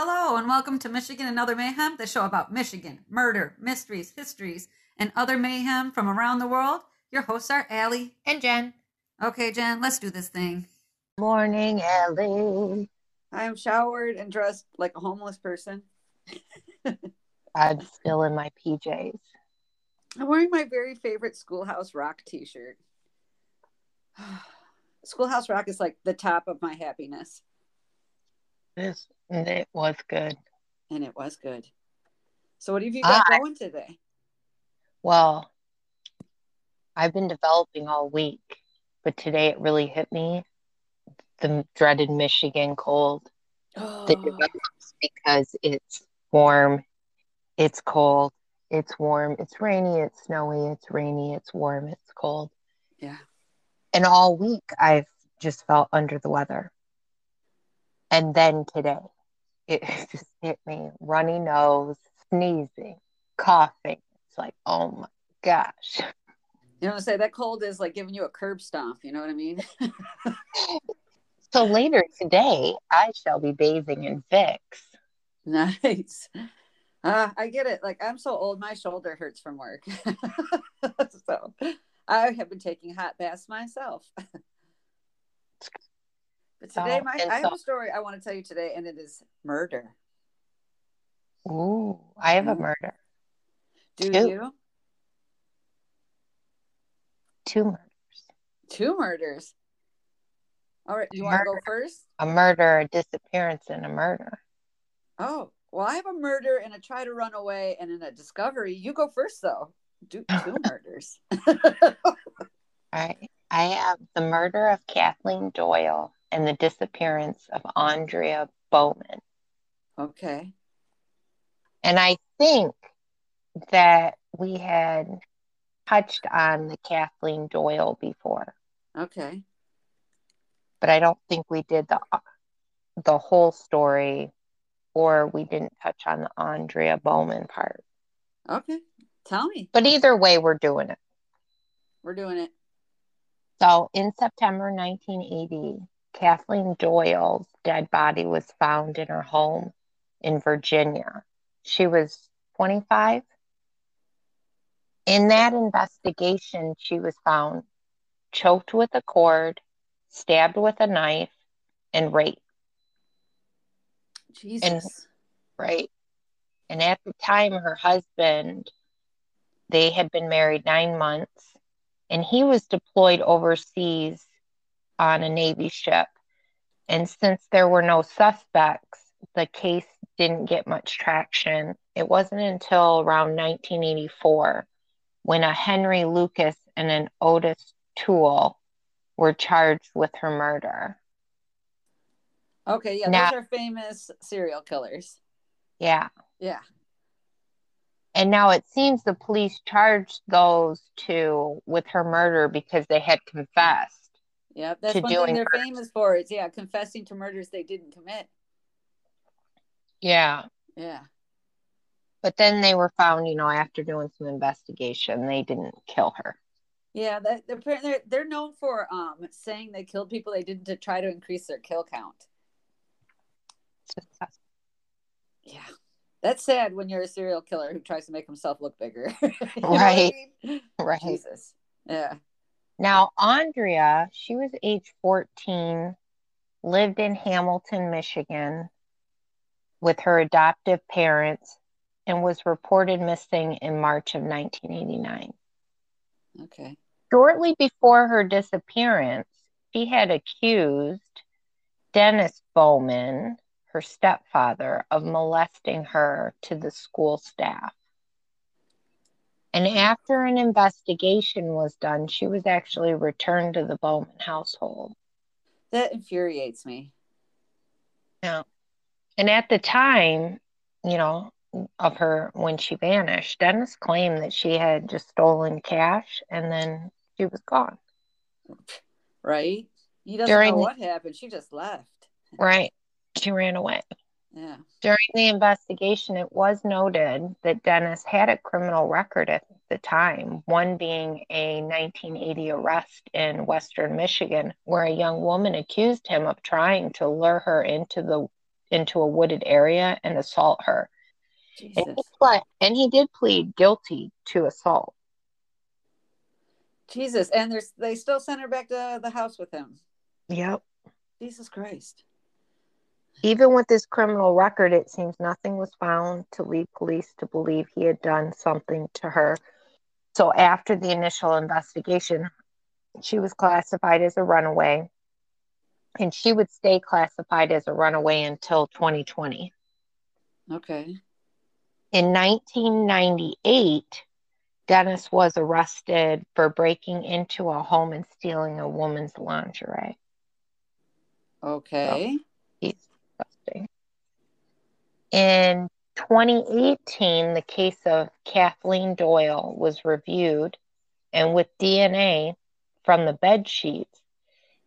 Hello, and welcome to Michigan and Other Mayhem, the show about Michigan, murder, mysteries, histories, and other mayhem from around the world. Your hosts are Allie. And Jen. Okay, Jen, let's do this thing. Morning, Allie. I'm showered and dressed like a homeless person. I'm still in my PJs. I'm wearing my very favorite Schoolhouse Rock t shirt. Schoolhouse Rock is like the top of my happiness. This it was good. And it was good. So what have you got I, going today? Well, I've been developing all week, but today it really hit me. The dreaded Michigan cold. Oh. The because it's warm, it's cold, it's warm, it's rainy, it's snowy, it's rainy, it's warm, it's cold. Yeah. And all week I've just felt under the weather. And then today, it just hit me runny nose, sneezing, coughing. It's like, oh my gosh. You know what I say? That cold is like giving you a curb stomp. You know what I mean? so later today, I shall be bathing in Vicks. Nice. Uh, I get it. Like I'm so old, my shoulder hurts from work. so I have been taking hot baths myself. But oh, today, my I have a story I want to tell you today, and it is murder. Ooh, I have a murder. Do Two. you? Two murders. Two murders. All right, you want to go first? A murder, a disappearance, and a murder. Oh, well, I have a murder and a try to run away and in a discovery. You go first, though. Do two murders. All right. I have the murder of Kathleen Doyle and the disappearance of Andrea Bowman. Okay. And I think that we had touched on the Kathleen Doyle before. Okay. But I don't think we did the the whole story or we didn't touch on the Andrea Bowman part. Okay. Tell me. But either way we're doing it. We're doing it. So in September 1980, Kathleen Doyle's dead body was found in her home in Virginia. She was 25. In that investigation, she was found choked with a cord, stabbed with a knife, and raped. Jesus. And, right. And at the time, her husband, they had been married nine months, and he was deployed overseas on a Navy ship. And since there were no suspects, the case didn't get much traction. It wasn't until around 1984 when a Henry Lucas and an Otis Toole were charged with her murder. Okay, yeah, now, those are famous serial killers. Yeah. Yeah. And now it seems the police charged those two with her murder because they had confessed. Yeah, that's one thing they're murders. famous for is yeah, confessing to murders they didn't commit. Yeah. Yeah. But then they were found, you know, after doing some investigation, they didn't kill her. Yeah, that they're they're known for um saying they killed people they didn't to try to increase their kill count. Yeah. That's sad when you're a serial killer who tries to make himself look bigger. right. I mean? Right. Jesus. Yeah. Now, Andrea, she was age 14, lived in Hamilton, Michigan with her adoptive parents, and was reported missing in March of 1989. Okay. Shortly before her disappearance, she had accused Dennis Bowman, her stepfather, of molesting her to the school staff. And after an investigation was done, she was actually returned to the Bowman household. That infuriates me. Yeah. And at the time, you know, of her when she vanished, Dennis claimed that she had just stolen cash and then she was gone. Right? He doesn't During know what happened. She just left. Right. She ran away. Yeah. During the investigation, it was noted that Dennis had a criminal record at the time, one being a 1980 arrest in Western Michigan, where a young woman accused him of trying to lure her into the into a wooded area and assault her. Jesus. And he, ple- and he did plead guilty to assault. Jesus. And there's they still sent her back to the house with him. Yep. Jesus Christ. Even with his criminal record, it seems nothing was found to lead police to believe he had done something to her. So, after the initial investigation, she was classified as a runaway, and she would stay classified as a runaway until 2020. Okay. In 1998, Dennis was arrested for breaking into a home and stealing a woman's lingerie. Okay. He's disgusting. In 2018, the case of Kathleen Doyle was reviewed, and with DNA from the bed sheets,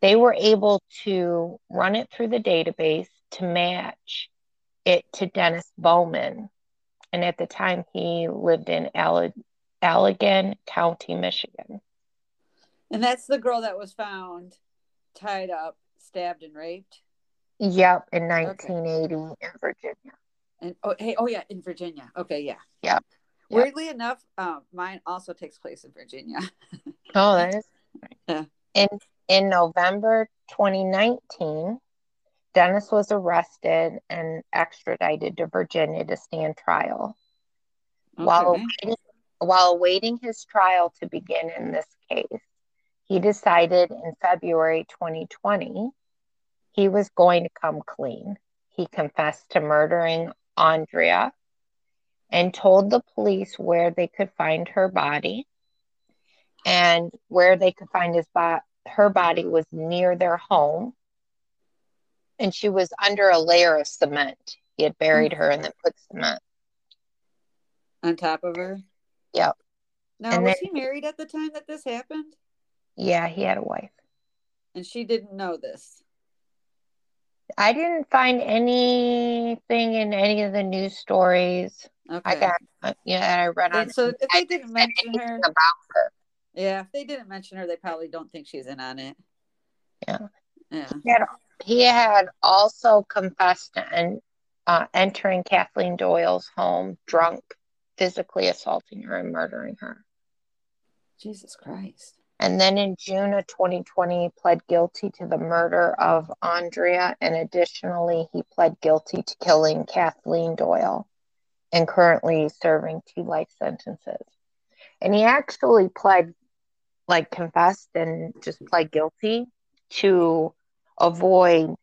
they were able to run it through the database to match it to Dennis Bowman. And at the time, he lived in Alle- Allegan County, Michigan. And that's the girl that was found tied up, stabbed, and raped. Yep, in 1980 in Virginia. And oh, hey, oh yeah, in Virginia. Okay, yeah. Yep. Yep. Weirdly enough, um, mine also takes place in Virginia. Oh, that is. Yeah. In in November 2019, Dennis was arrested and extradited to Virginia to stand trial. While Okay. awaiting, while awaiting his trial to begin in this case, he decided in February 2020 he was going to come clean. He confessed to murdering Andrea and told the police where they could find her body and where they could find his bo- her body was near their home and she was under a layer of cement. He had buried her and then put cement. On top of her. Yep. Now, And was then- he married at the time that this happened? Yeah, he had a wife. And she didn't know this. I didn't find anything in any of the news stories. Okay. I got, uh, yeah, I read on so if they didn't mention her, about her. yeah, if they didn't mention her, they probably don't think she's in on it. Yeah. Yeah. He had, he had also confessed to uh, entering Kathleen Doyle's home drunk, physically assaulting her and murdering her. Jesus Christ. And then in June of 2020, he pled guilty to the murder of Andrea. And additionally, he pled guilty to killing Kathleen Doyle and currently serving two life sentences. And he actually pled, like, confessed and just pled guilty to avoid,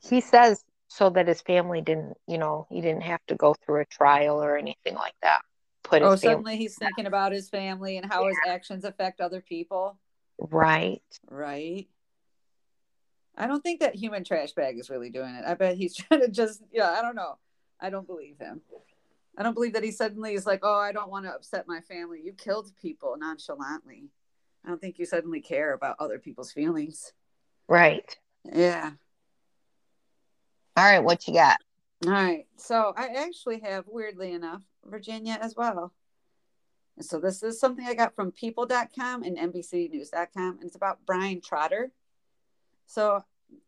he says, so that his family didn't, you know, he didn't have to go through a trial or anything like that. Put Oh, suddenly he's thinking about his family and how his actions affect other people. right. Right. I don't think that human trash bag is really doing it. I bet he's trying to just, yeah, I don't know. I don't believe him. I don't believe that he suddenly is like, oh, I don't want to upset my family. You killed people nonchalantly. I don't think you suddenly care about other people's feelings. Right. Yeah. All right, what you got? All right. So I actually have, weirdly enough, Virginia as well. And so this is something I got from people.com and NBCnews.com, and it's about Brian Trotter. So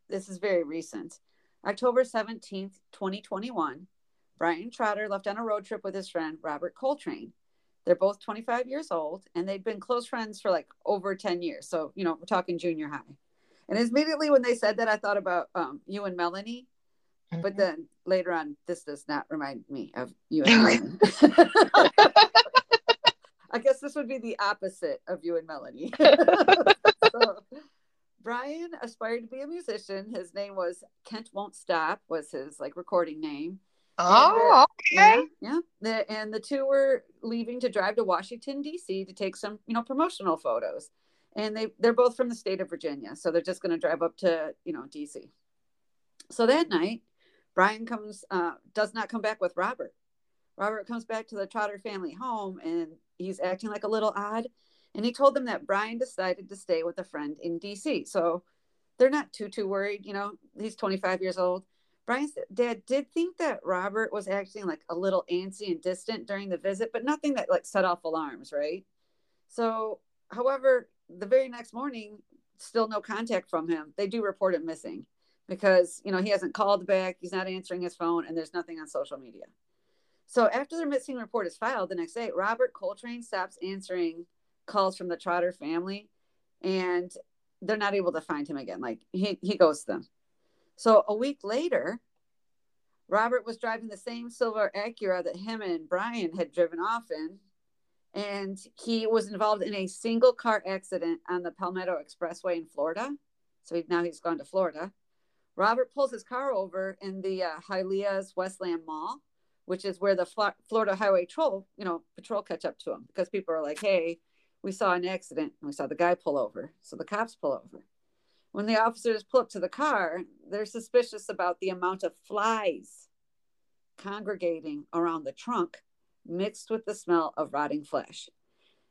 this is very recent. October 17th, 2021, Brian Trotter left on a road trip with his friend Robert Coltrane. They're both 25 years old and they'd been close friends for like over 10 years. So, you know, we're talking junior high. And immediately when they said that, I thought about um, you and Melanie. But then later on, this does not remind me of you and Melanie. I guess this would be the opposite of you and Melanie. so, Brian aspired to be a musician. His name was Kent Won't Stop was his like recording name. oh, okay. Yeah, yeah. The, and the two were leaving to drive to Washington D.C. to take some, you know, promotional photos. And they they're both from the state of Virginia, so they're just going to drive up to you know D.C. So that night, Brian comes uh, does not come back with Robert. Robert comes back to the Trotter family home, and he's acting like a little odd. And he told them that Brian decided to stay with a friend in D.C. So they're not too too worried. You know, he's 25 years old. Brian's dad did think that Robert was acting like a little antsy and distant during the visit, but nothing that like set off alarms, right? So, however, the very next morning, still no contact from him. They do report him missing. Because you know he hasn't called back, he's not answering his phone, and there's nothing on social media. So after the missing report is filed the next day, Robert Coltrane stops answering calls from the Trotter family, and they're not able to find him again. Like he he goes them. So a week later, Robert was driving the same silver Acura that him and Brian had driven off in, and he was involved in a single car accident on the Palmetto Expressway in Florida. So now he's gone to Florida. Robert pulls his car over in the uh, Hialeah's Westland Mall, which is where the Florida Highway Patrol, you know, patrol catch up to him because people are like, "Hey, we saw an accident and we saw the guy pull over." So the cops pull over. When the officers pull up to the car, they're suspicious about the amount of flies congregating around the trunk mixed with the smell of rotting flesh.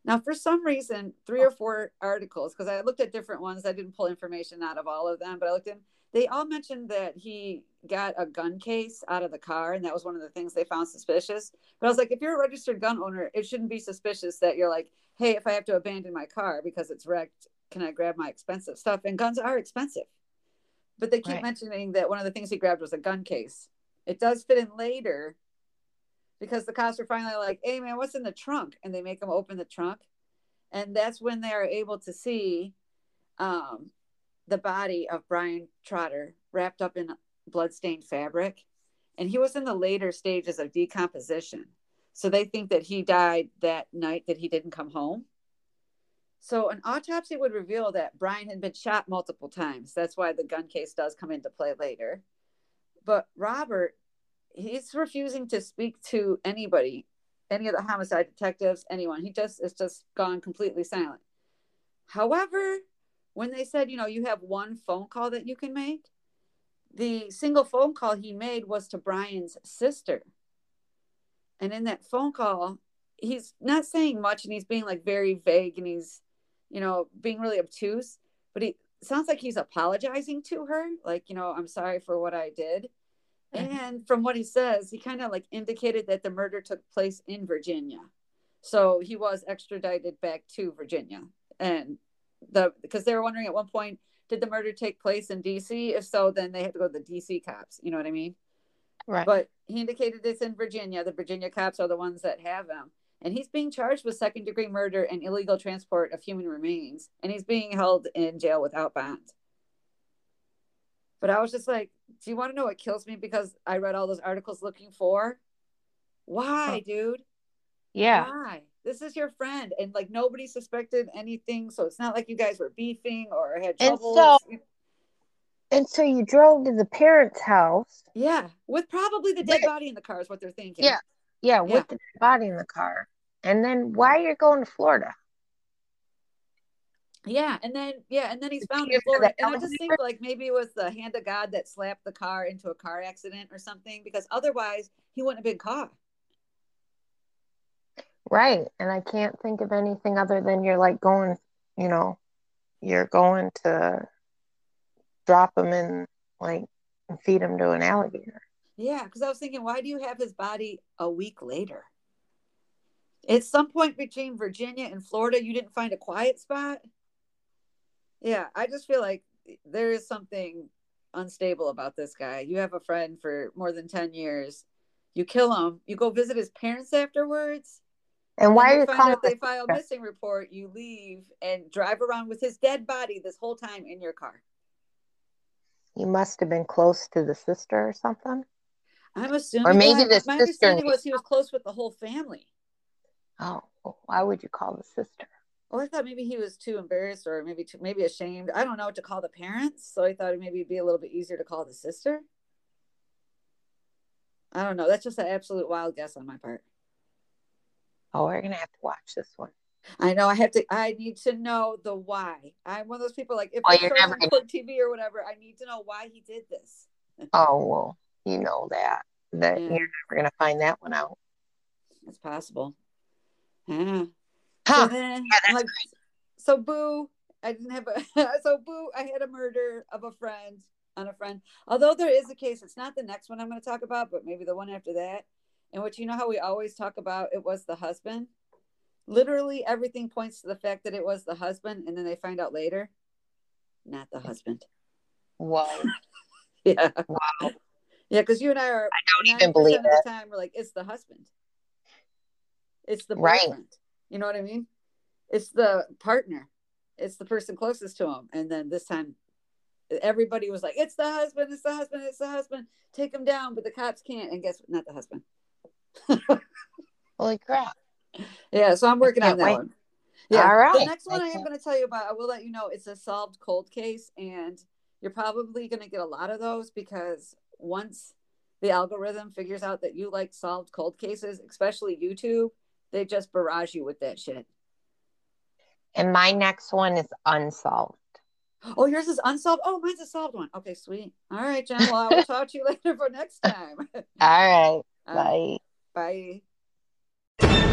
Now, for some reason, three oh. or four articles, because I looked at different ones, I didn't pull information out of all of them, but I looked them, they all mentioned that he got a gun case out of the car, and that was one of the things they found suspicious. But I was like, if you're a registered gun owner, it shouldn't be suspicious that you're like, hey, if I have to abandon my car because it's wrecked, can I grab my expensive stuff? And guns are expensive. But they keep right. mentioning that one of the things he grabbed was a gun case. It does fit in later because the cops are finally like, hey, man, what's in the trunk? And they make them open the trunk. And that's when they are able to see um, the body of Brian Trotter wrapped up in bloodstained fabric. And he was in the later stages of decomposition. So they think that he died that night that he didn't come home. So an autopsy would reveal that Brian had been shot multiple times. That's why the gun case does come into play later. But Robert, he's refusing to speak to anybody, any of the homicide detectives, anyone. He just is just gone completely silent. However, when they said, you know, you have one phone call that you can make, the single phone call he made was to Brian's sister. And in that phone call, he's not saying much and he's being like very vague and he's, you know, being really obtuse, but he sounds like he's apologizing to her. Like, you know, I'm sorry for what I did. And from what he says, he kind of like indicated that the murder took place in Virginia. So he was extradited back to Virginia. And the because they were wondering at one point, did the murder take place in DC? If so, then they had to go to the DC cops. You know what I mean? Right. But he indicated it's in Virginia. The Virginia cops are the ones that have him. And he's being charged with second degree murder and illegal transport of human remains. And he's being held in jail without bond. But I was just like, do you want to know what kills me? Because I read all those articles looking for why, dude? Yeah. Why? This is your friend, and like nobody suspected anything, so it's not like you guys were beefing or had trouble. And so, and so you drove to the parents' house. Yeah, with probably the dead body in the car is what they're thinking. Yeah, yeah, with yeah. the body in the car. And then why are you're going to Florida? Yeah, and then yeah, and then he's found in Florida. And I just think like maybe it was the hand of God that slapped the car into a car accident or something, because otherwise he wouldn't have been caught. Right. And I can't think of anything other than you're like going, you know, you're going to drop him in like and feed him to an alligator. Yeah, because I was thinking, why do you have his body a week later? At some point between Virginia and Florida, you didn't find a quiet spot. Yeah, I just feel like there is something unstable about this guy. You have a friend for more than 10 years. You kill him, you go visit his parents afterwards. And why are you out they file a missing report, you leave and drive around with his dead body this whole time in your car. He must have been close to the sister or something. I'm assuming. Or maybe the my sister. understanding was he was close with the whole family. Oh, why would you call the sister? Well, I thought maybe he was too embarrassed or maybe too, maybe ashamed. I don't know what to call the parents, so I thought maybe it'd be a little bit easier to call the sister. I don't know. That's just an absolute wild guess on my part. Oh, we're gonna have to watch this one. I know. I have to. I need to know the why. I'm one of those people like if oh, it's on gonna... TV or whatever, I need to know why he did this. oh well, you know that that yeah. you're never gonna find that one out. It's possible. Yeah. Huh. So then, yeah, like, so boo, I didn't have a, so boo, I had a murder of a friend on a friend. Although there is a case, it's not the next one I'm going to talk about, but maybe the one after that, in which you know how we always talk about it was the husband. Literally everything points to the fact that it was the husband, and then they find out later, not the husband. Whoa. Yeah. Wow. Yeah, because you and I are. I don't even believe it. time we're like, it's the husband. It's the Right. You know what I mean? It's the partner. It's the person closest to him. And then this time, everybody was like, "It's the husband. It's the husband. It's the husband. Take him down." But the cops can't. And guess what? Not the husband. Holy crap. Yeah. So I'm working on that wait. one. Yeah. All right. The next one I I am going to tell you about. I will let you know it's a solved cold case, and you're probably going to get a lot of those because once the algorithm figures out that you like solved cold cases, especially YouTube, they just barrage you with that shit. And my next one is unsolved. Oh, yours is unsolved. Oh, mine's a solved one. Okay, sweet. All right, Jen. Well, I will talk to you later for next time. All right. All right, Bye. bye.